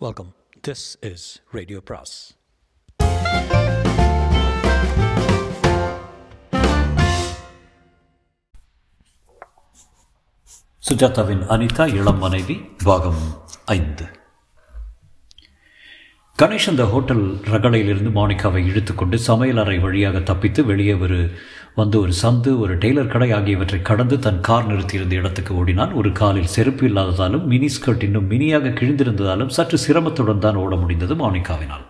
Welcome this is radio பிராஸ் சுஜாதாவின் அனிதா இளம் மனைவி பாகம் ஐந்து. கணேஷ் அந்த ஹோட்டல் ரகளையிலிருந்து மாணிக்காவை இழுத்துக்கொண்டு சமையல் அறை வழியாக தப்பித்து வெளியே ஒரு வந்து ஒரு சந்து ஒரு டெய்லர் கடை ஆகியவற்றை கடந்து தன் கார் நிறுத்தியிருந்த இடத்துக்கு ஓடினான். ஒரு காலில் செருப்பு இல்லாததாலும் மினி ஸ்கர்ட் இன்னும் மினியாக கிழிந்திருந்ததாலும் சற்று சிரமத்துடன் தான் ஓட முடிந்தது மௌனிகாவினால்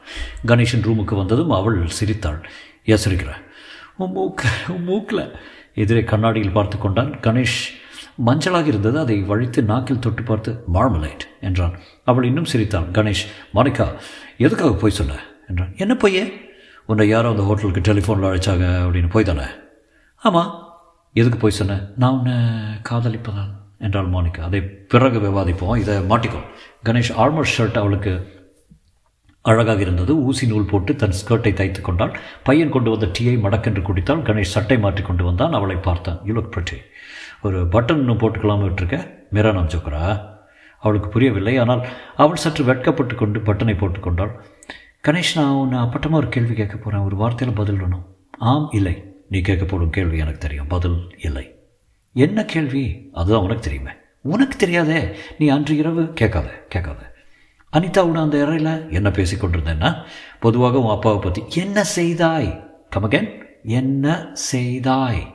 கணேஷன் ரூமுக்கு வந்ததும் அவள் சிரித்தாள். ஏன் சிரிக்கிற? உன் மூக்க உன் மூக்கில். எதிரே கண்ணாடியில் பார்த்து கொண்டான். கணேஷ் மஞ்சளாக இருந்தது. அதை வழித்து நாக்கில் தொட்டு பார்த்து மார்மலைட் என்றான். அவள் இன்னும் சிரித்தாள். கணேஷ் மாணிக்கா எதுக்காக போய் சொன்ன? என்றான். என்ன பொய்யே உன்னை யாரோ அந்த ஹோட்டலுக்கு டெலிஃபோனில் அழைச்சாங்க அப்படின்னு. போய் தானே. ஆமாம் எதுக்கு போய் சொன்னேன் நான் உன்னை காதலிப்பதான் என்றாள் மோனிகா. அதை பிறகு விவாதிப்போம். இதை மாட்டிக்கோ. கணேஷ் ஆர்மர் ஷர்ட் அவளுக்கு அழகாக இருந்தது. ஊசி நூல் போட்டு தன் ஸ்கர்ட்டை தைத்து கொண்டாள். பையன் கொண்டு வந்த டீயை மடக்கென்று குடித்தால் கணேஷ் சட்டை மாற்றி கொண்டு வந்தான். அவளை பார்த்தான். யூ லுக் பிரட்டி ஒரு பட்டன் இன்னும் விட்டுருக்க. மீரா நாம் சோக்கரா அவளுக்கு புரியவில்லை. ஆனால் அவள் சற்று வெட்கப்பட்டு கொண்டு பட்டனை போட்டுக்கொண்டாள் கணேஷ் நான் உன்னை அப்பட்டமாக ஒரு கேள்வி கேட்க போகிறேன் ஒரு வார்த்தையில் பதில் வேணும். ஆம் இல்லை. நீ கேட்க போடும் கேள்வி எனக்கு தெரியும். பதில் இல்லை. என்ன கேள்வி? அதுதான் உனக்கு தெரியுமே. உனக்கு தெரியாதே. நீ அன்று இரவு கேட்காத கேட்காத. அனிதாவோட அந்த இறையில் என்ன பேசி கொண்டிருந்தேன்னா பொதுவாக உன் அப்பாவை பற்றி என்ன செய்தாய்? கமகன் என்ன செய்தாய்?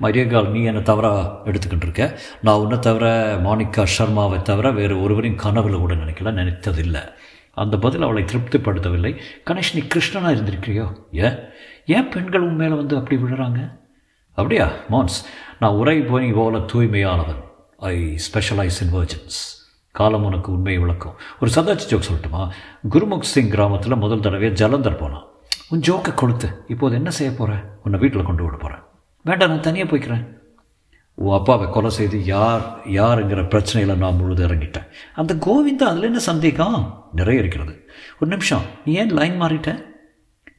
மரியகால் நீ என்னை தவிர எடுத்துக்கிட்டு இருக்க? நான் உன்னை தவிர மாணிக்கா சர்மாவை தவிர வேறு ஒருவரையும் கனவுல கூட நினைக்கல நினைத்ததில்லை. அந்த பதில் அவளை திருப்திப்படுத்தவில்லை. கணேஷ் நீ கிருஷ்ணனாக இருந்திருக்கிறியோ? ஏன்? ஏன் பெண்கள் உன் மேலே வந்து அப்படி விழுறாங்க? அப்படியா மான்ஸ் நான் உரை போய் போல தூய்மையானவன். ஐ ஸ்பெஷலைஸ் இன் வர்ஜன்ஸ் காலம் உனக்கு உண்மையை விளக்கும். ஒரு சதாச்சி ஜோக் சொல்லட்டுமா? குருமுக் சிங் கிராமத்தில் முதல் தடவை ஜலந்தர் போனான். உன் ஜோக்கை கொடுத்து இப்போது என்ன செய்ய போகிற உன்னை வீட்டில் கொண்டு விட போகிறேன் வேண்டாம் நான் தனியாக போய்க்கிறேன். உன் அப்பாவை கொலை செய்து யார் யாருங்கிற பிரச்சனையில் நான் முழுது இறங்கிட்டேன். அந்த கோவிந்தா அதில் என்ன சந்தேகம்? நிறைய இருக்கிறது. ஒரு நிமிஷம் நீ ஏன் லைன் மாறிட்டேன்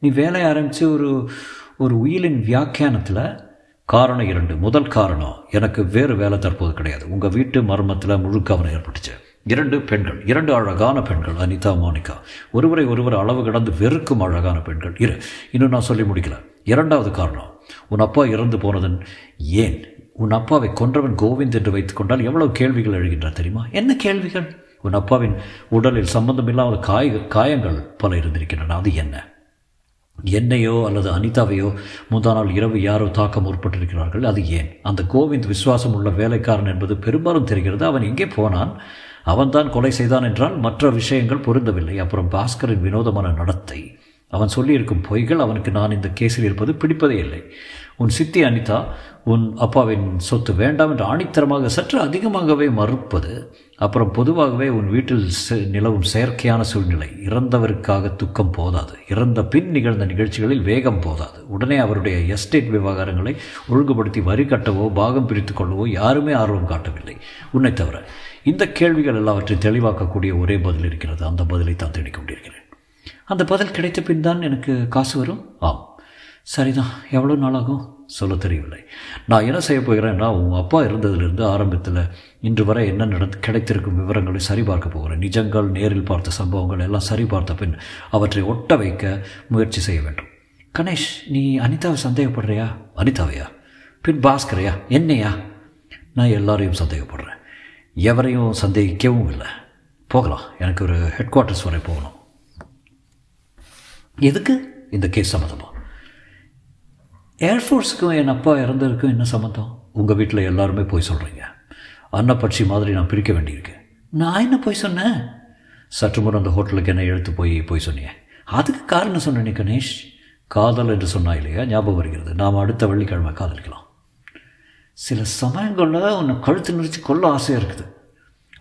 நீ வேலையை ஆரம்பித்து ஒரு ஒரு உயிலின் வியாக்கியானத்தில் காரணம் இரண்டு. முதல் காரணம் எனக்கு வேறு வேலை தற்போது கிடையாது. உங்கள் வீட்டு மர்மத்தில் முழு கவனம் ஏற்பட்டுச்சு. இரண்டு பெண்கள். இரண்டு அழகான பெண்கள் அனிதா மோனிகா. ஒருவரை ஒருவர் அளவு கடந்து வெறுக்கும் அழகான பெண்கள். இரு இன்னும் நான் சொல்லி முடிக்கல. இரண்டாவது காரணம் உன் அப்பா இறந்து போனதன் ஏன்? உன் அப்பாவை கொன்றவன் கோவிந்த் என்று வைத்துக்கொண்டால் எவ்வளவு கேள்விகள் எழுகின்றார் தெரியுமா? என்ன கேள்விகள்? உன் அப்பாவின் உடலில் சம்பந்தமில்லாத காய காயங்கள் பல இருந்திருக்கின்றன. அது என்ன? என்னையோ அல்லது அனிதாவையோ முந்தா நாள் இரவு யாரோ தாக்க முற்பட்டிருக்கிறார்கள் அது ஏன்? அந்த கோவிந்த் விசுவாசம் உள்ள வேலைக்காரன் என்பது பெரும்பாலும் தெரிகிறது. அவன் எங்கே போனான்? அவன்தான் கொலை செய்தான் என்றால் மற்ற விஷயங்கள் பொருந்தவில்லை. அப்புறம் பாஸ்கரின் வினோதமான நடத்தை. அவன் சொல்லியிருக்கும் பொய்கள் அவனுக்கு நான் இந்த கேஸில் இருப்பது பிடிப்பதே இல்லை. உன் சித்தி அனிதா உன் அப்பாவின் சொத்து வேண்டாம் என்று ஆணித்தரமாக சற்று அதிகமாகவே மறுப்பது அப்புறம் பொதுவாகவே உன் வீட்டில் நிலவும் செயற்கையான சூழ்நிலை. இறந்தவருக்காக துக்கம் போதாது. இறந்த பின் நிகழ்ந்த நிகழ்ச்சிகளில் வேகம் போதாது. உடனே அவருடைய எஸ்டேட் விவகாரங்களை ஒழுங்குபடுத்தி வரி கட்டவோ பாகம் பிரித்து கொள்ளவோ யாருமே ஆர்வம் காட்டவில்லை. உன்னை தவிர இந்த கேள்விகள் எல்லாவற்றையும் தெளிவாக்கக்கூடிய ஒரே பதில் இருக்கிறது. அந்த பதிலை தான் தேடிக்கொண்டிருக்கிறேன் அந்த பதில் கிடைத்த பின் தான் எனக்கு காசு வரும்? ஆம். சரிதான். எவ்வளோ நாளாகும்? சொல்ல தெரியவில்லை. நான் என்ன செய்ய போகிறேன்னா உன் அப்பா இருந்ததிலிருந்து ஆரம்பத்தில் இன்று வரை என்ன நடந்து கிடைத்திருக்கும் விவரங்களை சரிபார்க்க போகிறேன். நிஜங்கள் நேரில் பார்த்த சம்பவங்கள் எல்லாம் சரிபார்த்த பின் அவற்றை ஒட்ட வைக்க முயற்சி செய்ய வேண்டும். கணேஷ் நீ அனிதாவை சந்தேகப்படுறியா? அனிதாவையா? பின் பாஸ்கரையா? என்னையா? நான் எல்லாரையும் சந்தேகப்படுறேன். எவரையும் சந்தேகிக்கவும் இல்லை. போகலாம். எனக்கு ஒரு ஹெட் குவார்ட்டர்ஸ் வரை போகணும். எதுக்கு இந்த கேஸ் சம்மந்தமாக ஏர்ஃபோர்ஸுக்கும் என் அப்பா இறந்ததுக்கும் என்ன சம்மந்தம் உங்கள் வீட்டில் எல்லாருமே போய் சொல்கிறீங்க அன்னப்பட்சி மாதிரி நான் பிரிக்க வேண்டியிருக்கு நான் என்ன போய் சொன்னேன்? சற்று முறை அந்த ஹோட்டலுக்கு என்ன எழுத்து போய் போய் சொன்னீங்க. அதுக்கு காரணம் சொன்னேன் கணேஷ். காதல் என்று சொன்னா இல்லையா? ஞாபகம் வருகிறது. நாம் அடுத்த வெள்ளிக்கிழமை காதலிக்கலாம். சில சமயங்களில் உன்னை கழுத்து நிறுத்தி கொள்ள ஆசையாக இருக்குது.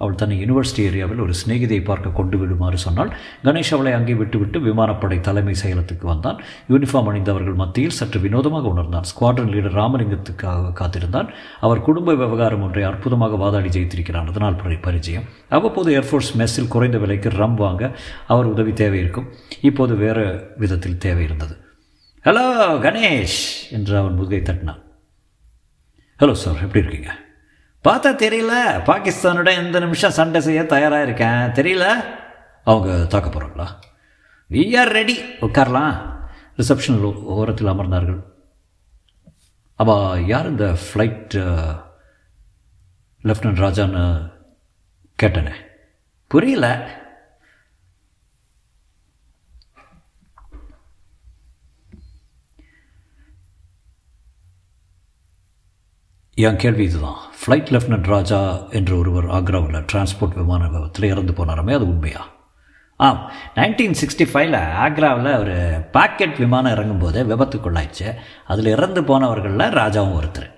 அவள் தன்னை யூனிவர்சிட்டி ஏரியாவில் ஒரு சிநேகிதியை பார்க்க கொண்டு விடுமாறு சொன்னால் கணேஷ் அவளை அங்கே விட்டுவிட்டு விமானப்படை தலைமை செயலத்துக்கு வந்தான். யூனிஃபார்ம் அணிந்தவர்கள் மத்தியில் சற்று வினோதமாக உணர்ந்தான். ஸ்குவாட்ரன் லீடர் ராமலிங்கத்துக்காக காத்திருந்தான். அவர் குடும்ப விவகாரம் ஒன்றை அற்புதமாக வாதாடி ஜெயித்திருக்கிறான் அதனால் பரிச்சயம் அவ்வப்போது ஏர்ஃபோர்ஸ் மெஸ்ஸில் குறைந்த விலைக்கு ரம் வாங்க அவர் உதவி தேவை இருக்கும் இப்போது வேறு விதத்தில் தேவை இருந்தது ஹலோ கணேஷ்! என்று அவன் முதுகை தட்டினான். ஹலோ சார் எப்படி இருக்கீங்க? பார்த்தா தெரியல. பாகிஸ்தானோட எந்த நிமிஷம் சண்டை செய்ய தயாராக இருக்கேன் தெரியல. அவங்க தாக்க போகிறாங்களா வி ஆர் ரெடி உட்காரலாம். ரிசப்ஷனில் ஓரத்தில் அமர்ந்தார்கள். அப்போ யார் இந்த ஃப்ளைட் லெஃப்டினன்ட் ராஜான்னு கேட்டனே. புரியல. என் கேள்வி இதுதான் ஃப்ளைட் லெஃப்டினன்ட் ராஜா என்ற ஒருவர் ஆக்ராவில் டிரான்ஸ்போர்ட் விமான விபத்தில் இறந்து போனாருமே அது உண்மையா? ஆம். நைன்டீன் சிக்ஸ்டி ஃபைவ்ல ஆக்ராவில் ஒரு பாக்கெட் விமானம் இறங்கும்போது விபத்துக்குள்ளாயிடுச்சு அதில் இறந்து போனவர்களில் ராஜாவும் ஒருத்தர்.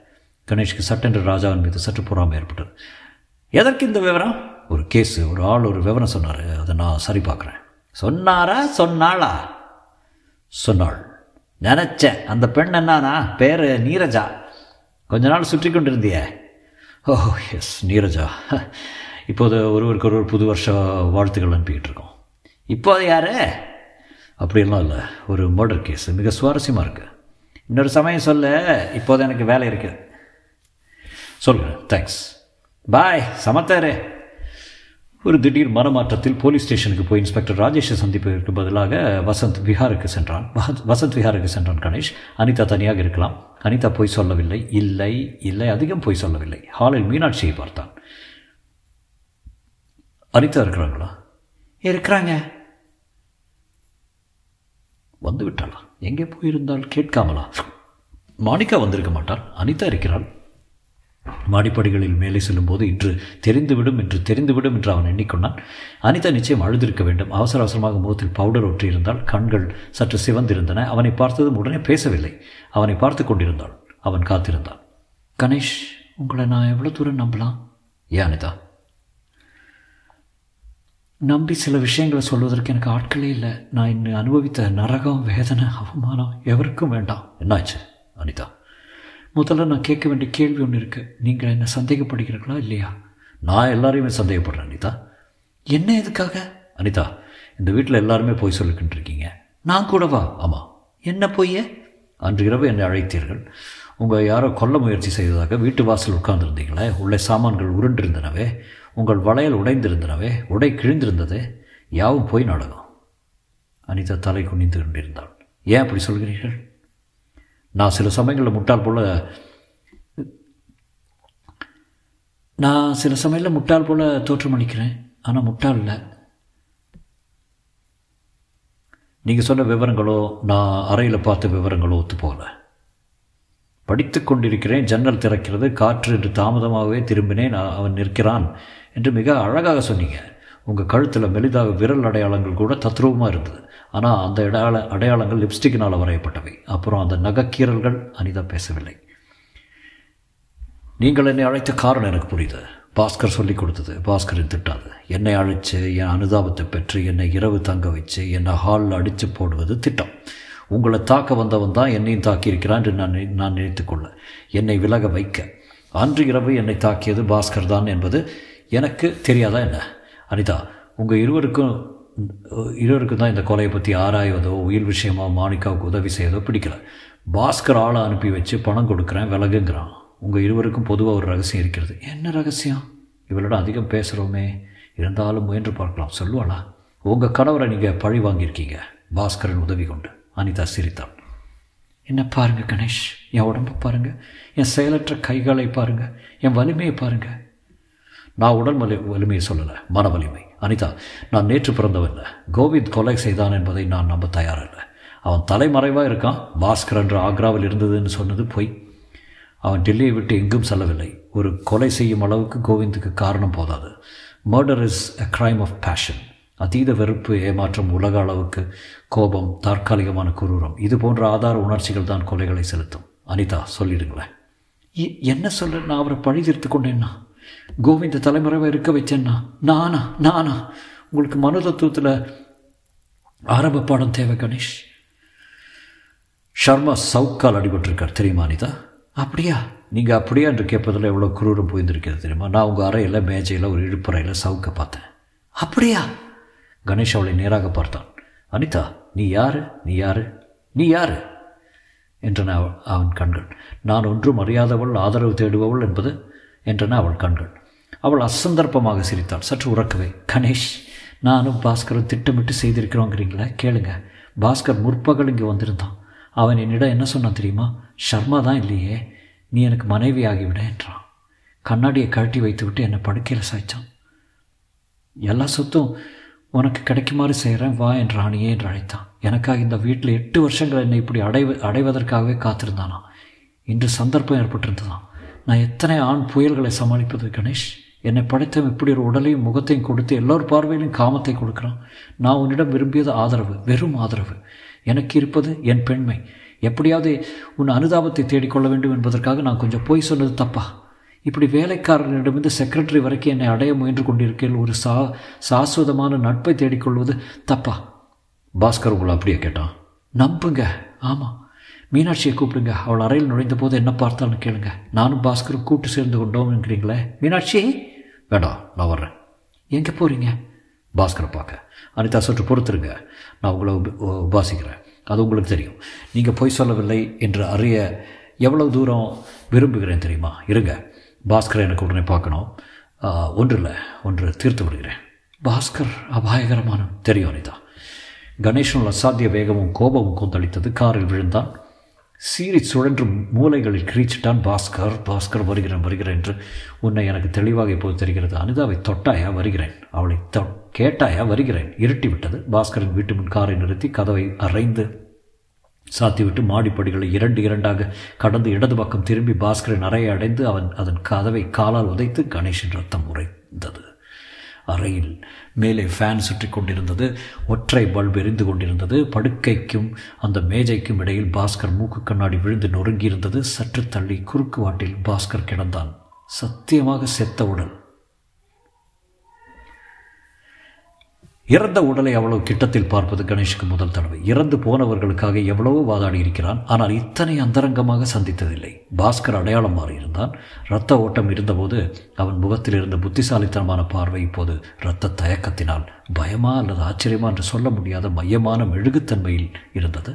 கணேஷ்க்கு சட்டென்று ராஜாவின் மீது சற்று பொறாமை ஏற்பட்டது. எதற்கு இந்த விவரம்? ஒரு கேஸு. ஒரு ஆள் ஒரு விவரம் சொன்னார். அதை நான் சரி பார்க்குறேன் சொன்னாரா? சொன்னாளா? சொன்னாள். நினச்சேன். அந்த பெண் என்னன்னா? பேர் நீரஜா. கொஞ்ச நாள் சுற்றி கொண்டிருந்திய. ஓ எஸ் நீரஜா. இப்போது ஒருவருக்கு ஒருவர் புது வருஷ வாழ்த்துக்கள் அனுப்பிக்கிட்டு இருக்கோம். இப்போது யார்? அப்படிலாம் இல்லை. ஒரு மர்டர் கேஸ் மிக சுவாரஸ்யமாக இருக்குது இன்னொரு சமயம் சொல்ல இப்போது எனக்கு வேலை இருக்குது சொல்கிறேன் தேங்க்ஸ் பாய் சமத்தாரு. ஒரு திடீர் மனமாற்றத்தில் போலீஸ் ஸ்டேஷனுக்கு போய் இன்ஸ்பெக்டர் ராஜேஷை சந்திப்பதற்கு பதிலாக வசந்த் விஹாருக்கு சென்றான். வசந்த் விஹாருக்கு சென்றான் கணேஷ். அனிதா தனியாக இருக்கலாம். அனிதா போய் சொல்லவில்லை. இல்லை இல்லை அதிகம் போய் சொல்லவில்லை. ஹாலில் மீனாட்சியை பார்த்தான். அனிதா இருக்கிறாங்களா? இருக்கிறாங்க. வந்து விட்டாளா? எங்கே போயிருந்தால் கேட்காமலா? மாணிக்கா வந்திருக்க மாட்டாள் அனிதா இருக்கிறாள். மாடிப்படிகளில் மேலே செல்லும்போது இன்று தெரிந்துவிடும் என்று தெரிந்துவிடும் என்று அவன் எண்ணிக்கொண்டான். அனிதா நிச்சயம் அழுதிருக்க வேண்டும். அவசர அவசரமாக முகத்தில் பவுடர் ஒற்றியிருந்தால் கண்கள் சற்று சிவந்திருந்தன. அவனை பார்த்ததும் உடனே பேசவில்லை. அவனை பார்த்து கொண்டிருந்தாள். அவன் காத்திருந்தான். கணேஷ் உங்களை நான் எவ்வளோ தூரம் நம்பலாம்? ஏன் அனிதா? நம்பி சில விஷயங்களை சொல்வதற்கு எனக்கு ஆட்களே இல்லை. நான் இன்னும் அனுபவித்த நரகம் வேதனை அவமானம் எவருக்கும் வேண்டாம். என்னாச்சு அனிதா? முதல்ல நான் கேட்க வேண்டிய கேள்வி ஒன்று இருக்குது நீங்கள் என்ன சந்தேகப்படுகிறீர்களா இல்லையா? நான் எல்லாரையுமே சந்தேகப்படுறேன் அனிதா. என்ன எதுக்காக அனிதா இந்த வீட்டில் எல்லாருமே போய் சொல்லிக்கிட்டு இருக்கீங்க நான் கூடவா? ஆமாம் என்ன போய் அன்று இரவு என்னை அழைத்தீர்கள். உங்கள் யாரோ கொல்ல முயற்சி செய்ததாக வீட்டு வாசல் உட்கார்ந்துருந்தீங்களே. உள்ளே சாமான்கள் உருண்டிருந்தனவே. உங்கள் வளையல் உடைந்திருந்தனவே. உடை கிழிந்திருந்தது. யாவும் போய் நாடகம். அனிதா தலை குனிந்து கொண்டிருந்தாள். ஏன் அப்படி சொல்கிறீர்கள்? நான் சில சமயங்களில் முட்டாள் போல் நான் சில சமயங்களில் முட்டாள் போல் தோற்றமளிக்கிறேன் ஆனால் முட்டாள் இல்லை. நீங்கள் சொன்ன விவரங்களோ நான் அறையில் பார்த்த விவரங்களோ ஒத்து போகல படித்து கொண்டிருக்கிறேன் ஜன்னல் திறக்கிறது காற்று என்று தாமதமாகவே திரும்பினேன் அவன் நிற்கிறான் என்று மிக அழகாக சொன்னீங்க. உங்கள் கழுத்தில் மெலிதாக விரல் அடையாளங்கள் கூட தத்ரூபமாக இருந்தது. ஆனால் அந்த இடையாள அடையாளங்கள் லிப்ஸ்டிக்கினால் வரையப்பட்டவை. அப்புறம் அந்த நகைக்கீரல்கள் அனிதா பேசவில்லை. நீங்கள் என்னை அழைத்த காரணம் எனக்கு புரியுது. பாஸ்கர் சொல்லி கொடுத்தது. பாஸ்கரின் திட்டாது. என்னை அழைச்சு என் அனுதாபத்தை பெற்று என்னை இரவு தங்க வச்சு என்னை ஹாலில் அடித்து போடுவது திட்டம். உங்களை தாக்க வந்தவன் தான் என்னையும் தாக்கியிருக்கிறான் என்று நான் நான் நினைத்துக்கொள்ள என்னை விலக வைக்க. அன்று இரவு என்னை தாக்கியது பாஸ்கர் தான் என்பது எனக்கு தெரியாதா என்ன? அனிதா உங்கள் இருவருக்கும் இருவருக்கும் தான் இந்த கொலையை பற்றி ஆராய்வதோ உயிர் விஷயமாக மாணிக்காவுக்கு உதவி செய்யதோ பிடிக்கல. பாஸ்கர் ஆளை அனுப்பி வச்சு பணம் கொடுக்குறேன் விலகுங்கிறான். உங்கள் இருவருக்கும் பொதுவாக ஒரு ரகசியம் இருக்கிறது. என்ன ரகசியம்? இவளோட அதிகம் பேசுகிறோமே இருந்தாலும் முயன்று பார்க்கலாம். சொல்லுவாளா? உங்கள் கணவரை நீங்கள் பழி வாங்கியிருக்கீங்க. பாஸ்கரன் உதவி கொண்டு. அனிதா சிரித்தாள். என்ன பாருங்கள் கணேஷ்? என் உடம்பை பாருங்கள் என் செயலற்ற கைகளை பாருங்கள் என் வலிமையை பாருங்கள் நான் உடல் வலி வலிமையை சொல்லலை. மன வலிமை. அனிதா நான் நேற்று பிறந்தவன் கோவிந்த் கொலை செய்தான் என்பதை நான் நம்ப தயாரில்லை அவன் தலைமறைவாக இருக்கான். பாஸ்கர் என்று ஆக்ராவில் இருந்ததுன்னு சொன்னது பொய். அவன் டெல்லியை விட்டு எங்கும் செல்லவில்லை. ஒரு கொலை செய்யும் அளவுக்கு கோவிந்துக்கு காரணம் போதாது. Murder is a crime of passion அதீத வெறுப்பு ஏமாற்றம் உலக அளவுக்கு கோபம் தற்காலிகமான குரூரம். இது போன்ற ஆதார உணர்ச்சிகள் தான் கொலைகளை செலுத்தும். அனிதா சொல்லிடுங்களேன். என்ன சொல்ல நான் அவரை பழி தீர்த்து கொண்டேன்னா? கோவிந்த தலைமுறைவாக இருக்க வச்சேன்னா நானா நானா. உங்களுக்கு மனு தத்துவத்தில் ஆரம்ப பாடம் தேவை கணேஷ். ஷர்மா சவுக்கால் அடிபட்டிருக்கார் தெரியுமா அனிதா? அப்படியா? நீங்கள் அப்படியா என்று கேட்பதில் எவ்வளோ குரூரம் போயிருந்திருக்கிறது தெரியுமா? நான் உங்கள் அறையில் மேஜையில் ஒரு இழுப்பறையில் சவுக்க பார்த்தேன். அப்படியா? கணேஷ் அவளை நேராக பார்த்தான். அனிதா நீ யாரு? நீ யாரு? நீ யாரு? என்றன அவன் கண்கள். நான் ஒன்றும் அறியாதவள் ஆதரவு தேடுபவள் என்பது என்றன அவள் கண்கள். அவள் அசந்தர்ப்பமாக சிரித்தாள். சற்று உறக்கவே கணேஷ் நானும் பாஸ்கரும் திட்டமிட்டு செய்திருக்கிறோங்கிறீங்களே கேளுங்க. பாஸ்கர் முற்பகல் இங்கே வந்திருந்தான். அவன் என்னிடம் என்ன சொன்னான் தெரியுமா? ஷர்மா தான் இல்லையே. நீ எனக்கு மனைவி ஆகிவிட என்றான். கண்ணாடியை கழட்டி வைத்துவிட்டு என்னை படுக்கையில் சாய்ச்சான் எல்லா சொத்தும் உனக்கு கிடைக்குமாறு செய்கிறேன் வா என்று ராணியே என்று அழைத்தான். எனக்காக இந்த வீட்டில் எட்டு வருஷங்கள் என்னை இப்படி அடைவ அடைவதற்காகவே காத்திருந்தானா? இன்று சந்தர்ப்பம் ஏற்பட்டிருந்ததான் நான் எத்தனை ஆண் புயல்களை சமாளிப்பது கணேஷ்? என்னை படைத்தவன் இப்படி ஒரு உடலையும் முகத்தையும் கொடுத்து எல்லோர் பார்வையிலும் காமத்தை கொடுக்குறான். நான் உன்னிடம் விரும்பியது ஆதரவு வெறும் ஆதரவு. எனக்கு இருப்பது என் பெண்மை. எப்படியாவது உன் அனுதாபத்தை தேடிக்கொள்ள வேண்டும் என்பதற்காக நான் கொஞ்சம் போய் சொன்னது தப்பா? இப்படி வேலைக்காரர்களிடமிருந்து செக்ரட்டரி வரைக்கும் என்னை அடைய முயன்று கொண்டிருக்கேன் ஒரு சா சாஸ்வதமான நட்பை தேடிக்கொள்வது தப்பா? பாஸ்கர் உங்களை அப்படியே கேட்டான். நம்புங்க. ஆமாம் மீனாட்சியை கூப்பிடுங்க. அவள் அறையில் நுழைந்த போது என்ன பார்த்தாலும் கேளுங்க. நானும் பாஸ்கரும் கூட்டு சேர்ந்து கொண்டோம் என்கிறீங்களே. மீனாட்சி! வேண்டாம் நான் வர்றேன். எங்கே போகிறீங்க பாஸ்கரை பார்க்க. அனிதா சற்று பொறுத்துருங்க. நான் உங்களை உப உபாசிக்கிறேன். அது உங்களுக்கு தெரியும். நீங்கள் பொய் சொல்லவில்லை என்று அறிய எவ்வளவு தூரம் விரும்புகிறேன் தெரியுமா? இருங்க. பாஸ்கரை எனக்கு உடனே பார்க்கணும். ஒன்று இல்லை ஒன்று தீர்த்து விடுகிறேன். பாஸ்கர் அபாயகரமான தெரியும் அனிதா. கணேஷனுள் அசாத்திய வேகமும் கோபமும் கொந்தளித்தது. காரில் விழுந்தான். சீறி சுழன்று மூலைகளில் கிரீச்சிட்டான் பாஸ்கர் பாஸ்கர் வருகிறேன் வருகிறேன் என்று. உன்னை எனக்கு தெளிவாக இப்போது தெரிகிறது? அனிதாவை தொட்டாயா? வருகிறேன். அவளை தொ கேட்டாயா? வருகிறேன். இருட்டி விட்டது பாஸ்கரின் வீட்டு முன் காரை நிறுத்தி கதவை அரைந்து சாத்திவிட்டு மாடிப்படிகளை இரண்டு இரண்டாக கடந்து இடது பக்கம் திரும்பி பாஸ்கரின் அறையை அடைந்து அவன் அதன் கதவை காலால் உதைத்து கணேஷின் ரத்தம் உரைந்தது அறையில். மேலே ஃபேன் சுற்றி கொண்டிருந்தது ஒற்றை பல்ப் எரிந்து கொண்டிருந்தது படுக்கைக்கும் அந்த மேஜைக்கும் இடையில் பாஸ்கர் மூக்கு கண்ணாடி விழுந்து நொறுங்கியிருந்தது சற்று தள்ளி குறுக்கு வாட்டில் பாஸ்கர் கிடந்தான். சத்தியமாக செத்த உடல். இறந்த உடலை அவ்வளவு கிட்டத்தில் பார்ப்பது கணேஷுக்கு முதல் தடவை. இறந்து போனவர்களுக்காக எவ்வளவோ வாதாடி இருக்கிறான். ஆனால் இத்தனை அந்தரங்கமாக சந்தித்ததில்லை. பாஸ்கர் அடையாளம் மாறியிருந்தான் இரத்த ஓட்டம் இருந்தபோது அவன் முகத்தில் இருந்த புத்திசாலித்தனமான பார்வை இப்போது இரத்த தயக்கத்தினால் பயமா அல்லது ஆச்சரியமா என்று சொல்ல முடியாத மையமான மெழுகுத்தன்மையில் இருந்தது.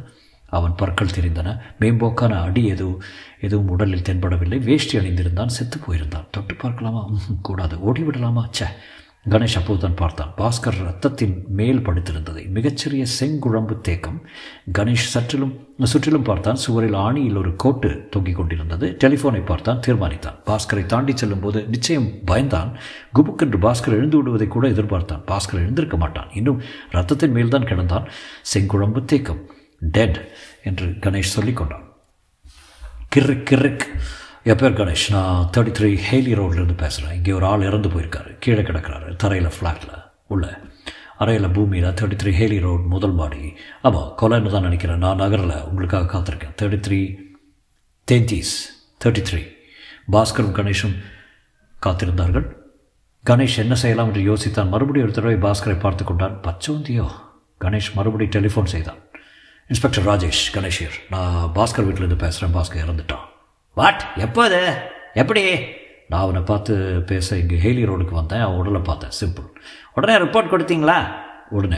அவன் பற்கள் தெரிந்தன. மேம்போக்கான அடி எதுவும் எதுவும் உடலில் தென்படவில்லை. வேஷ்டி அணிந்திருந்தான். செத்து போயிருந்தான். தொட்டு பார்க்கலாமா? கூடாது. ஓடிவிடலாமா? சே கணேஷ் அப்போதுதான் பார்த்தான். பாஸ்கர் ரத்தத்தின் மேல் படுத்திருந்ததை. மிகச்சிறிய செங்குழம்பு தேக்கம் கணேஷ் சற்றிலும் சுற்றிலும் பார்த்தான். சுவரில் ஆணியில் ஒரு கோட்டு தொங்கிக் கொண்டிருந்தது. டெலிஃபோனை பார்த்தான் தீர்மானித்தான். பாஸ்கரை தாண்டி செல்லும்போது நிச்சயம் பயந்தான். குபுக்கென்று பாஸ்கர் எழுந்து விடுவதை கூட எதிர்பார்த்தான். பாஸ்கர் எழுந்திருக்க மாட்டான். இன்னும் ரத்தத்தின் மேல்தான் கிடந்தான். செங்குழம்பு தேக்கம் டெட் என்று கணேஷ் சொல்லிக்கொண்டான் கிர்ரிக் கிர்ரிக் என் பேர் கணேஷ் நான் தேர்ட்டி த்ரீ ஹேலி ரோட்லேருந்து பேசுகிறேன் இங்கே ஒரு ஆள் இறந்து போயிருக்காரு. கீழே கிடக்கிறாரு. தரையில் ஃப்ளாட்டில் உள்ள. அறையில் பூமியில் தேர்ட்டி த்ரீ ஹேலி ரோட் முதல் மாடி. ஆமாம் கொலைன்னு தான் நினைக்கிறேன். நான் நகரில் உங்களுக்காக காத்திருக்கேன். தேர்ட்டி த்ரீ தேந்தீஸ் தேர்ட்டி த்ரீ பாஸ்கரும் கணேஷும் காத்திருந்தார்கள். கணேஷ் என்ன செய்யலாம் என்று யோசித்தான். மறுபடியும் ஒரு தடவை பாஸ்கரை பார்த்து கொண்டான். பச்சோந்தியோ? கணேஷ் மறுபடியும் டெலிஃபோன் செய்தான். இன்ஸ்பெக்டர் ராஜேஷ் கணேஷியர் நான் பாஸ்கர் வீட்டிலேருந்து பேசுகிறேன் பாஸ்கர் இறந்துட்டான். வாட் எப்போது எப்படி? நான் அவனை பார்த்து பேச இங்கே ஹேலி ரோடுக்கு வந்தேன். அவன் உடலை பார்த்தேன். சிம்பிள் உடனே ரிப்போர்ட் கொடுத்தீங்களா? உடனே.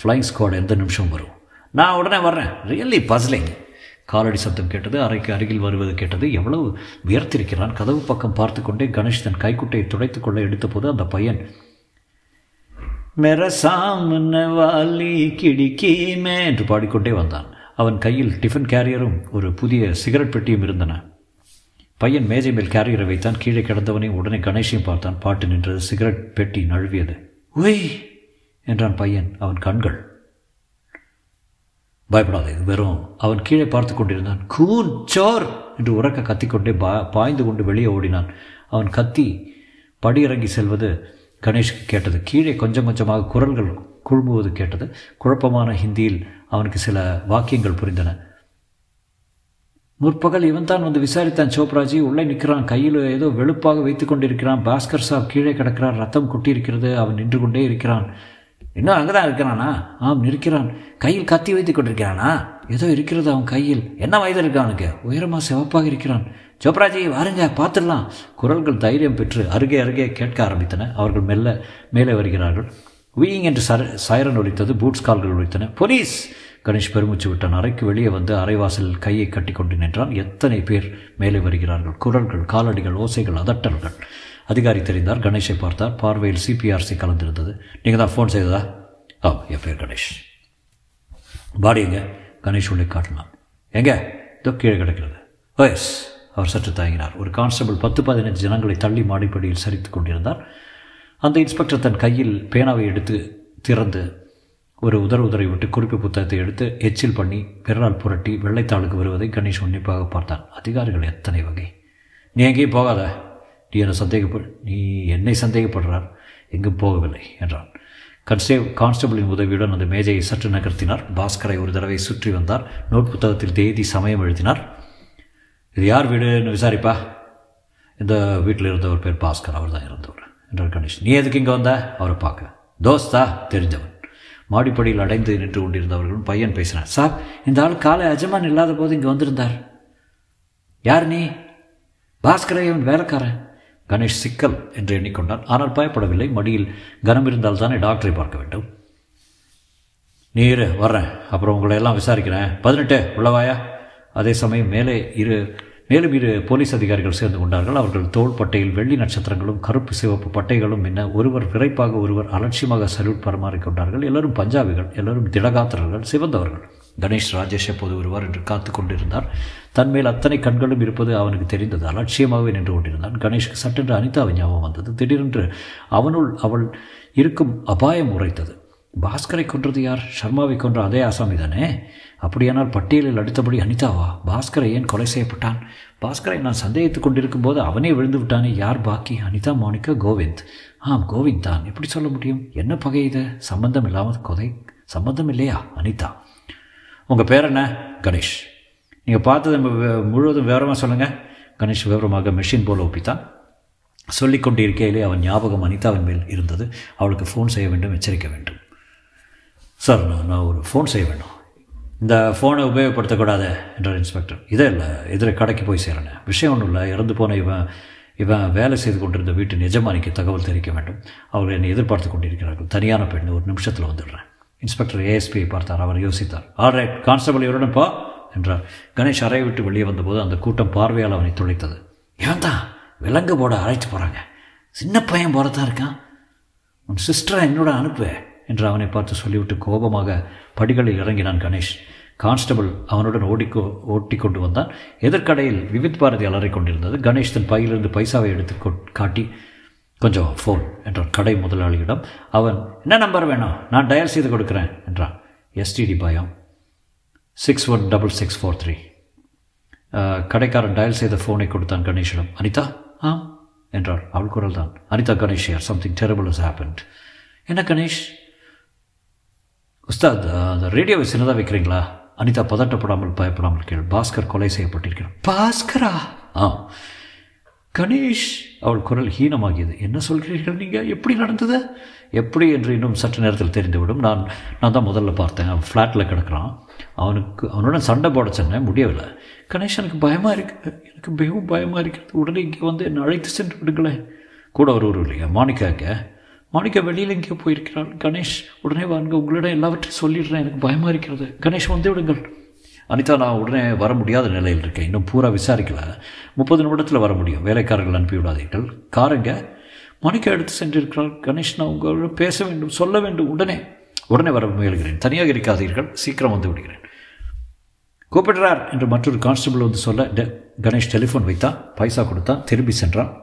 ஃப்ளைங் ஸ்குவாட் எந்த நிமிஷம் வரும்? நான் உடனே வர்றேன். ரியல்லி பஸ்லிங் காலடி சத்தம் கேட்டது அறைக்கு அருகில் வருவது கேட்டது. எவ்வளவு உயர்த்திருக்கிறான் கதவு பக்கம் பார்த்து கொண்டே கணேஷ் தன் கைக்குட்டையை துடைத்து கொள்ள எடுத்தபோது அந்த பையன் மெர சாமன வாலி கிடிக்கீமே என்று பாடிக்கொண்டே வந்தான். அவன் கையில் டிஃபன் கேரியரும் ஒரு புதிய சிகரெட் பெட்டியும் இருந்தன. பையன் மேஜை மேல் கேரியரை வைத்தான். கீழே கிடந்தவனை உடனே கணேஷையும் பார்த்தான். பாட்டு நின்றது. சிகரெட் பெட்டி நழுவியது. உய்! என்றான் பையன். அவன் கண்கள். பயப்படாத இது வெறும் அவன் கீழே பார்த்து கொண்டிருந்தான். கூன் சோர்! என்று உறக்க கத்திக்கொண்டே பா பாய்ந்து கொண்டு வெளியே ஓடினான். அவன் கத்தி படியிறங்கி செல்வது கணேஷ்க்கு கேட்டது. கீழே கொஞ்சம் கொஞ்சமாக குரல்கள் குழும்புவது கேட்டது. குழப்பமான ஹிந்தியில் அவனுக்கு சில வாக்கியங்கள் புரிந்தன. முற்பகல் இவன் தான் வந்து விசாரித்தான் சோப்ராஜி. உள்ளே நிற்கிறான். கையில் ஏதோ வெளுப்பாக வைத்து கொண்டிருக்கிறான். பாஸ்கர் சாப் கீழே கிடக்கிறான் ரத்தம் கொட்டி இருக்கிறது அவன் நின்று கொண்டே இருக்கிறான். இன்னும் அங்கே தான் இருக்கிறானா? ஆம் நிற்கிறான். கையில் கத்தி வைத்து கொண்டிருக்கிறானா? ஏதோ இருக்கிறது அவன் கையில். என்ன வயது இருக்கு அவனுக்கு? உயரமாக சிவப்பாக இருக்கிறான். சோப்ராஜி வாருங்க பார்த்துடலாம். குரல்கள் தைரியம் பெற்று அருகே அருகே கேட்க ஆரம்பித்தன. அவர்கள் மெல்ல மேலே வருகிறார்கள். வீயிங் என்று சர சைரன் ஒலித்தது பூட்ஸ் கால்கள் ஒலித்தன. போலீஸ்! கணேஷ் பெருமிச்சு விட்டான் அறைக்கு வெளியே வந்து அரைவாசலில் கையை கட்டி கொண்டு நின்றான். எத்தனை பேர் மேலே வருகிறார்கள்? குரல்கள் காலடிகள் ஓசைகள் அதட்டல்கள். அதிகாரி தெரிந்தார். கணேஷை பார்த்தார். பார்வையில் சிபிஆர்சி கலந்திருந்தது. நீங்கள் தான் ஃபோன் செய்ததா? ஆ என் பேர் கணேஷ். பாடி எங்க? கணேஷ் உள்ளே காட்டலாம் எங்க? இதோ கீழே கிடக்கிறது. ஓ எஸ் அவர் சற்று தயங்கினார். ஒரு கான்ஸ்டபிள் பத்து பதினஞ்சு ஜனங்களை தள்ளி மாடிப்படியில் சரித்து கொண்டிருந்தார். அந்த இன்ஸ்பெக்டர் தன் கையில் பேனாவை எடுத்து திறந்து ஒரு உதர உதரை விட்டு குறிப்பு புத்தகத்தை எடுத்து எச்சில் பண்ணி விரலால் புரட்டி வெள்ளைத்தாளுக்கு வருவதை கணேஷ் உன்னிப்பாக பார்த்தான். அதிகாரிகள் எத்தனை வகை? நீ எங்கேயும் போகாத. நீ என்னை சந்தேகப்படு நீ என்னை சந்தேகப்படுறார். எங்கும் போகவில்லை என்றான். கன்ஸ்டே கான்ஸ்டபிளின் உதவியுடன் அந்த மேஜையை சற்று நகர்த்தினார். பாஸ்கரை ஒரு தடவை சுற்றி வந்தார். நோட் புத்தகத்தில் தேதி சமயம் எழுதினார். இது யார் வீடுன்னு விசாரிப்பா. இந்த வீட்டில் இருந்தவர் பேர் பாஸ்கர் அவர் தான் இருந்தவர் என்றார் கணேஷ். நீ எதுக்கு இங்கே வந்த? அவரை பார்க்க. தோஸ்தா தெரிஞ்சவன் மாடிப்படியில் அடைந்து நின்று கொண்டிருந்தவர்களும் பையன் பேசினார். சார் இந்த ஆள் காலை அஜமான் இல்லாத போது இங்கே வந்திருந்தார். யார் நீ? பாஸ்கரை அவன் வேலைக்காரன். கணேஷ் சிக்கல் என்று எண்ணிக்கொண்டான். ஆனால் பயப்படவில்லை. மடியில் கனம் இருந்தால் தானே டாக்டரை பார்க்க வேண்டும். நீர் வர்றேன். அப்புறம் உங்களை எல்லாம் விசாரிக்கிறேன். பதினெட்டு உள்ளவாயா? அதே சமயம் மேலே இரு. மேலும் இரு போலீஸ் அதிகாரிகள் சேர்ந்து கொண்டார்கள். அவர்கள் தோள்பட்டையில் வெள்ளி நட்சத்திரங்களும் கருப்பு சிவப்பு பட்டைகளும் என்ன ஒருவர் விரைப்பாக ஒருவர் அலட்சியமாக சல்யூட் பரிமாறிக்கொண்டார்கள் எல்லாரும் பஞ்சாபிகள் எல்லாரும் திடகாத்திரர்கள் சிவந்தவர்கள். கணேஷ் ராஜேஷ் எப்போது வருவார் என்று காத்து கொண்டிருந்தார். தன்மேல் அத்தனை கண்களும் இருப்பது அவனுக்கு தெரிந்தது. அலட்சியமாகவே நின்று கொண்டிருந்தான். கணேஷ்க்கு சட்டென்று அனிதாவின் ஞாபகம் வந்தது. திடீரென்று அவனுள் அவள் இருக்கும் அபாயம் உரைத்தது. பாஸ்கரை கொன்றது யார்? சர்மாவை கொன்ற அதே ஆசாமி தானே? அப்படியானால் பட்டியலில் அடுத்தபடி அனிதாவா? பாஸ்கரை ஏன் கொலை செய்யப்பட்டான்? பாஸ்கரை நான் சந்தேகித்துக் கொண்டிருக்கும் போது அவனே விழுந்து விட்டானே. யார் பாக்கி? அனிதா மோனிகா கோவிந்த். ஆம் கோவிந்த் தான். எப்படி சொல்ல முடியும்? என்ன பகை இது? சம்பந்தம் இல்லாமல் கொதை சம்பந்தம் இல்லையா அனிதா? உங்கள் பேர் என்ன? கணேஷ். நீங்கள் பார்த்தது முழுவதும் விவரமாக சொல்லுங்கள் கணேஷ் விவரமாக மெஷின் போல் ஒப்பித்தான். சொல்லிக் கொண்டிருக்கையிலே அவன் ஞாபகம் அனிதாவின் மேல் இருந்தது. அவளுக்கு ஃபோன் செய்ய வேண்டும் எச்சரிக்க வேண்டும். சார் நான் நான் ஒரு ஃபோன் செய்ய வேண்டும். இந்த ஃபோனை உபயோகப்படுத்தக்கூடாது என்றார் இன்ஸ்பெக்டர் இதே இல்லை எதிர கடைக்கு போய் சேரணும் விஷயம் ஒன்றும் இல்லை இறந்து போன இவன் இவன் வேலை செய்து கொண்டிருந்த வீட்டின் எஜமானிக்கு தகவல் தெரிவிக்க வேண்டும். அவர்கள் என்னை எதிர்பார்த்து கொண்டிருக்கிறார்கள். தனியான பெண் ஒரு நிமிஷத்தில் வந்துடுறேன். இன்ஸ்பெக்டர் ஏஎஸ்பியை பார்த்தார் அவர் யோசித்தார். ஆல்ரைட் கான்ஸ்டபிள் இவருடன் போ என்றார். கணேஷ் அறையை விட்டு வெளியே வந்தபோது அந்த கூட்டம் பார்வையால் அவனை துளைத்தது. இவன் தான் விலங்கு போட அழைத்து போகிறாங்க சின்ன பையன் போகிறதா இருக்கான்? உன் சிஸ்டரை என்னோட அனுப்பு. என்று அவனை பார்த்து சொல்லிவிட்டு கோபமாக படிகளில் இறங்கினான் கணேஷ். கான்ஸ்டபிள் அவனுடன் ஓடிக்கோ ஓட்டி கொண்டு வந்தான். எதிர்கடையில் விவித் பாரதி அலறிக் கொண்டிருந்தது. கணேஷ் தன் பையிலிருந்து பைசாவை எடுத்து காட்டி கொஞ்சம் ஃபோன் என்றான் கடை முதலாளியிடம். அவன் என்ன நம்பர் வேணும்? நான் டயல் செய்து கொடுக்குறேன் என்றான். எஸ்டிடி பயம். Six one double six four three கடைக்காரன் டயல் செய்த ஃபோனை கொடுத்தான் கணேஷிடம். அனிதா? ஆம் என்றார் அவள் குரல் தான் அனிதா கணேஷ் யார் சம்திங் டெரபிள் இஸ் ஹேப்பன்ட் என்ன கணேஷ்? உஸ்தாத் அந்த ரேடியோவை சின்னதாக வைக்கிறீங்களா? அனிதா பதட்டப்படாமல் பயப்படாமல் கேள். பாஸ்கர் கொலை செய்யப்பட்டிருக்கிறார். பாஸ்கரா? ஆ. கணேஷ் அவள் குரல் ஹீனமாகியது. என்ன சொல்கிறீர்கள் நீங்கள் எப்படி நடந்தது? எப்படி என்று இன்னும் சற்று நேரத்தில் தெரிந்துவிடும். நான் நான் தான் முதல்ல பார்த்தேன். அவன் ஃப்ளாட்டில் கிடக்கிறான். அவனுக்கு அவனுடன் சண்டை போட சொன்னேன். முடியவில்லை. கணேஷ் எனக்கு பயமாக இருக்கு. எனக்கு மிகவும் பயமாக இருக்கிறது. உடனே இங்கே வந்து என்னை அழைத்து சென்று விடுங்களேன். கூட ஒரு இல்லையா? மாணிக்காக்க மாணிக்கா வெளியில் எங்கேயோ போயிருக்கிறாள். கணேஷ் உடனே வாங்க உங்களிடம் எல்லாவற்றையும் சொல்லிடுறேன். எனக்கு பயமாக இருக்கிறது. கணேஷ் வந்து விடுங்கள். அனிதா நான் உடனே வர முடியாத நிலையில் இருக்கேன். இன்னும் பூரா விசாரிக்கல. முப்பது நிமிடத்தில் வர முடியும். வேலைக்காரர்கள் அனுப்பிவிடாதீர்கள் காருங்க. மணிக்கா எடுத்து சென்றிருக்கிறார் கணேஷ் நான் உங்களோட பேச வேண்டும் சொல்ல வேண்டும். உடனே உடனே வர முயல்கிறேன். தனியாக இருக்காதீர்கள். சீக்கிரம் வந்து விடுகிறேன். கூப்பிடுறார் என்று மற்றொரு கான்ஸ்டபிள் வந்து சொல்ல டெ கணேஷ் டெலிஃபோன் வைத்தான் பைசா கொடுத்தான் திரும்பி சென்றான்.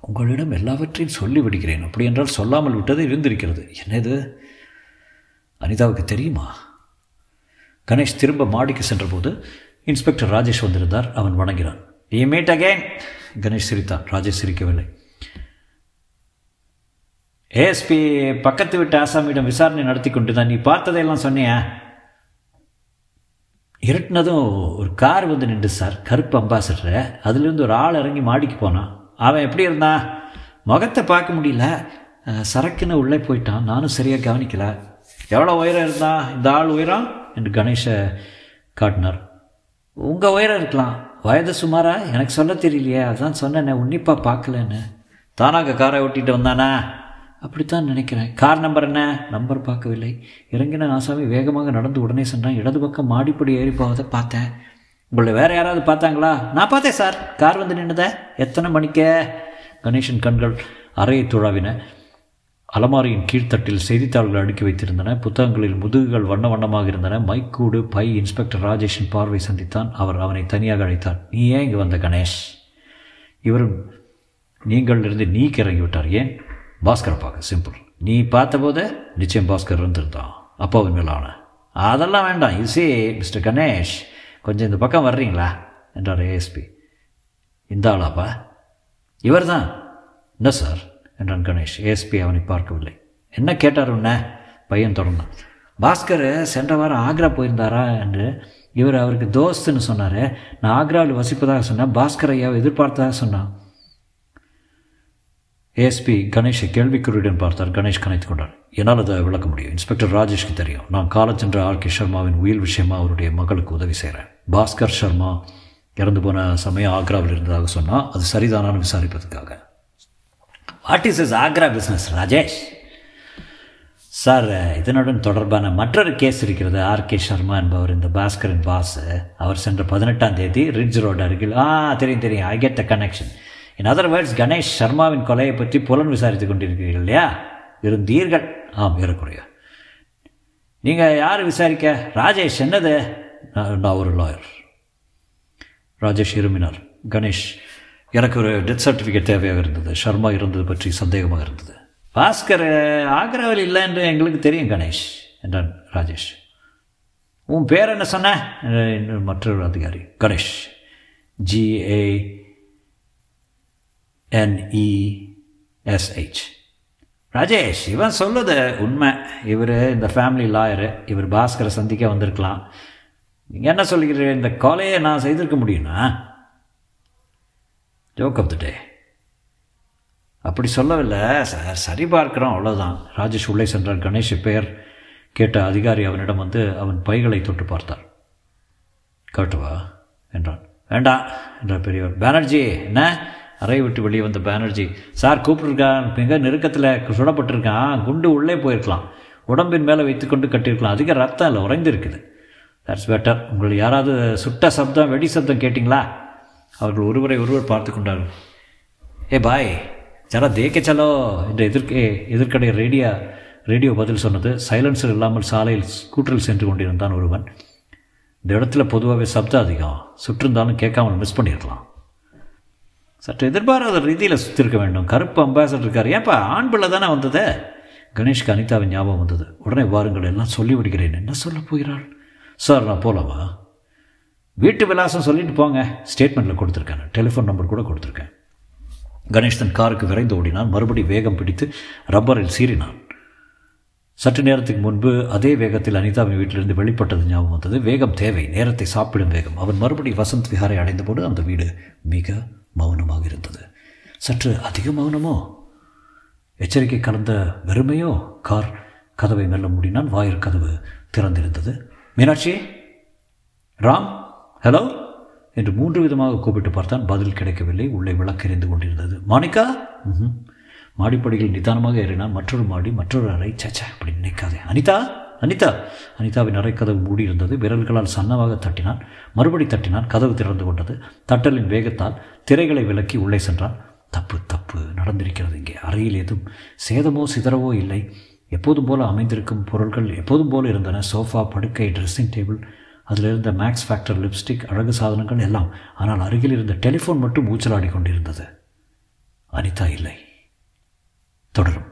உங்களிடம் எல்லாவற்றையும் சொல்லிவிடுகிறேன் அப்படி என்றால் சொல்லாமல் விட்டது இருந்திருக்கிறது. என்னது? அனிதாவுக்கு தெரியுமா? கணேஷ் திரும்ப மாடிக்கு சென்றபோது இன்ஸ்பெக்டர் ராஜேஷ் வந்திருந்தார். அவன் வணங்கினான். ஈ மீட் அகேன் கணேஷ் சிரித்தான். ராஜேஷ் சிரிக்கவில்லை. ஏஎஸ்பி பக்கத்து விட்டு ஆசாமியிடம் விசாரணை நடத்தி கொண்டு தான் நீ பார்த்ததையெல்லாம் சொன்னியா? இருட்டினதும் ஒரு கார் வந்து நின்று சார். கருப்பு அம்பாசடரை. அதுலேருந்து ஒரு ஆள் இறங்கி மாடிக்கு போனான். அவன் எப்படி இருந்தான்? முகத்தை பார்க்க முடியல. சரக்குன்னு உள்ளே போயிட்டான். நானும் சரியாக கவனிக்கல. எவ்வளோ உயரம் இருந்தான் இந்த ஆள் உயரம்? என்று கணேஷை காட்டினார். உங்கள் உயரம் இருக்கலாம். வயது சுமாரா? எனக்கு சொல்ல தெரியலையே. அதான் சொன்னேன் உன்னிப்பாக பார்க்கலன்னு. தானாக காரை ஓட்டிகிட்டு வந்தானா? அப்படித்தான் நினைக்கிறேன். கார் நம்பர் என்ன? நம்பர் பார்க்கவில்லை. இறங்கின ஆசாமி வேகமாக நடந்து உடனே சென்றான். இடது பக்கம் மாடிப்படி ஏறி போவதை பார்த்தேன். உங்களை வேறு யாராவது பார்த்தாங்களா? நான் பார்த்தேன் சார். கார் வந்து நின்றுத எத்தனை மணிக்கே? கணேஷன் கண்கள் அறையை துழாவின. அலமாரியின் கீழ்த்தட்டில் செய்தித்தாள்கள் அடுக்கி வைத்திருந்தன. புத்தகங்களில் முதுகுகள் வண்ண வண்ணமாக இருந்தன. மைக்கூடு பை இன்ஸ்பெக்டர் ராஜேஷின் பார்வை சந்தித்தான். அவர் அவனை தனியாக அழைத்தார். நீ ஏன் இங்கே வந்த கணேஷ்? இவரும் நீங்கள் இருந்து நீ கிறங்கி விட்டார். ஏன்? பாஸ்கர் பார்க்க சிம்பிள். நீ பார்த்தபோது நிச்சயம் பாஸ்கர் இருந்திருந்தான். அப்பாவின் மேலான. அதெல்லாம் வேண்டாம். இசே மிஸ்டர் கணேஷ் கொஞ்சம் இந்த பக்கம் வர்றீங்களா? என்றார் ஏஎஸ்பி இந்த ஆளாப்பா இவர் தான் என்ன சார் என்றான் கணேஷ். ஏஎஸ்பி அவனை பார்க்கவில்லை. என்ன கேட்டார் உன்ன? பையன் தொடர்ந்தான். பாஸ்கர் சென்ற வாரம் ஆக்ரா போயிருந்தாரா என்று இவர் அவருக்கு தோஸ்துன்னு சொன்னார். நான் ஆக்ராவில் வசிப்பதாக சொன்னேன் பாஸ்கர் ஐயாவை எதிர்பார்த்ததாக சொன்னான். ஏஎஸ்பி கணேஷை கேள்விக்குறியுடன் பார்த்தார். கணேஷ் கணைத்து கொண்டார். என்னால் அதை விளக்க முடியும். இன்ஸ்பெக்டர் ராஜேஷ்க்கு தெரியும். நான் காலச்சென்ற ஆர். கே. சர்மாவின் உயில் விஷயமா அவருடைய மகளுக்கு உதவி செய்கிறேன். பாஸ்கர் சர்மா இறந்து போன சமயம் ஆக்ராவில் இருந்ததாக சொன்னால் அது சரிதானான்னு விசாரிப்பதற்காக. What is is Agra business Rajesh sir இதனுடன் தொடர்பான மற்றொரு கேஸ் இருக்கிறது. ஆர். கே. சர்மா என்பவர் இந்த பாஸ்கரின் பாஸ் அவர் சென்ற பதினெட்டாம் தேதி ரிட்ஜ் ரோடு அருகில் ஆ தெரியும் தெரியும். I get the connection in other words Ganesh சர்மாவின் கொலையை பற்றி புலன் விசாரித்துக் கொண்டிருக்கிறீர்கள் இல்லையா? இருந்தீர்கள் ஆம் ஏறக்குறைய. நீங்கள் யார் விசாரிக்க? ராஜேஷ் என்னது? நான் ஒரு லாயர் ராஜேஷ் இருமினார் கணேஷ் எனக்கு ஒரு டெத் சர்டிஃபிகேட் தேவையாக இருந்தது. ஷர்மா இருந்தது பற்றி சந்தேகமாக இருந்தது. பாஸ்கர் ஆக்ராவில் இல்லை என்று எங்களுக்கு தெரியும் கணேஷ் என்றான் ராஜேஷ். உன் பேர் என்ன சொன்ன? மற்றொரு அதிகாரி கணேஷ். ஜிஏ என்இஎஸ்ஹெச் ராஜேஷ் இவன் சொல்லுது உண்மை. இவர் இந்த ஃபேமிலி லாயரு இவர் பாஸ்கரை சந்திக்க வந்திருக்கலாம். நீங்கள் என்ன சொல்லிக்கிறீங்க இந்த கொலையை நான் செய்திருக்க முடியும்னா? ஜோக் ஆஃப் த டே அப்படி சொல்லவில்லை. சார் சரி பார்க்குறோம். அவ்வளோதான் ராஜேஷ் உள்ளே சென்றார். கணேஷ் பெயர் கேட்ட அதிகாரி அவனிடம் வந்து அவன் பைகளை தொட்டு பார்த்தார். காட்டுவா? என்றான். வேண்டாம் என்றார் பெரியவர். பானர்ஜி என்ன? அறையை விட்டு வெளியே வந்த பானர்ஜி சார் கூப்பிட்டுருக்கான். மிக நெருக்கத்தில் சுடப்பட்டிருக்கான். குண்டு உள்ளே போயிருக்கலாம். உடம்பின் மேலே வைத்துக்கொண்டு கட்டியிருக்கலாம். அதிக ரத்தம் இல்லை உறைந்திருக்குது. தட்ஸ் பெட்டர் உங்கள் யாராவது சுட்ட சப்தம் வெடி சப்தம் கேட்டிங்களா? அவர்கள் ஒருவரை ஒருவர் பார்த்து கொண்டார்கள். ஏ பாய் ஜரா தேக்க சலோ? எதிர்க்கே எதிர்க்கடை ரேடியா ரேடியோ பதில் சொன்னது. சைலன்சர் இல்லாமல் சாலையில் ஸ்கூட்டரில் சென்று கொண்டிருந்தான் ஒருவன். இந்த இடத்துல பொதுவாகவே சப்தம் அதிகம். சுற்றிருந்தாலும் கேட்காமல் மிஸ் பண்ணியிருக்கலாம் சற்று எதிர்பாராத ரீதியில் சுற்றிருக்க வேண்டும். கருப்பு அம்பாசடர் இருக்கார். ஏன்ப்பா ஆண் பிள்ளை தானே வந்தது? கணேஷ்க்கு அனிதாவின் ஞாபகம் வந்தது. உடனே வாருங்கள் எல்லாம் சொல்லி விடுகிறேன். என்ன சொல்ல போகிறாள்? சார் நான் போகலாமா வீட்டு விலாசம் சொல்லிட்டு போங்க. ஸ்டேட்மெண்ட்டில் கொடுத்துருக்கேன். டெலிஃபோன் நம்பர் கூட கொடுத்துருக்கேன். கணேஷ் தன் காருக்கு விரைந்து ஓடினான். மறுபடி வேகம் பிடித்து ரப்பரில் சீறினான். சற்று நேரத்துக்கு முன்பு அதே வேகத்தில் அனிதாவின் வீட்டிலிருந்து வெளிப்பட்டது ஞாபகம் வந்தது. வேகம் தேவை. நேரத்தை சாப்பிடும் வேகம். அவன் மறுபடி வசந்த் விஹாரை அடைந்தபோது அந்த வீடு மிக மௌனமாக இருந்தது. சற்று அதிக மௌனமோ? எச்சரிக்கை கலந்த வெறுமையோ? கார் கதவை மெல்ல மூடினான். வாயிற் கதவு திறந்திருந்தது. மீனாட்சி? ராம்? ஹலோ? என்று மூன்று விதமாக கூப்பிட்டு பார்த்தான். பதில் கிடைக்கவில்லை. உள்ளே விளக்கெறிந்து கொண்டிருந்தது. மாணிக்கா? ம்ஹும். மாடிப்படியில் நிதானமாக ஏறினான். மற்றொரு மாடி மற்றொரு அறை. சச்சா அப்படி நினைக்காதே. அனிதா? அனிதா. அனிதாவின் அரைக்கதவு மூடியிருந்தது. விரல்களால் சன்னமாக தட்டினான். மறுபடி தட்டினான். கதவு திறந்து கொண்டது. தட்டலின் வேகத்தால் திரைகளை விலக்கி உள்ளே சென்றான். தப்பு தப்பு. நடந்திருக்கிறது இங்கே. அறையில் எதுவும் சேதமோ சிதறவோ இல்லை. எப்போதும் போல அமைந்திருக்கும் பொருட்கள் எப்போதும் போல இருந்தன. சோஃபா படுக்கை ட்ரெஸ்ஸிங் டேபிள் அதில் இருந்த மேக்ஸ் ஃபேக்டர் லிப்ஸ்டிக் அழகு சாதனங்கள் எல்லாம். ஆனால் அருகில் இருந்த டெலிஃபோன் மட்டும் ஊச்சலாடி கொண்டிருந்தது. அனிதா இல்லை. தொடரும்.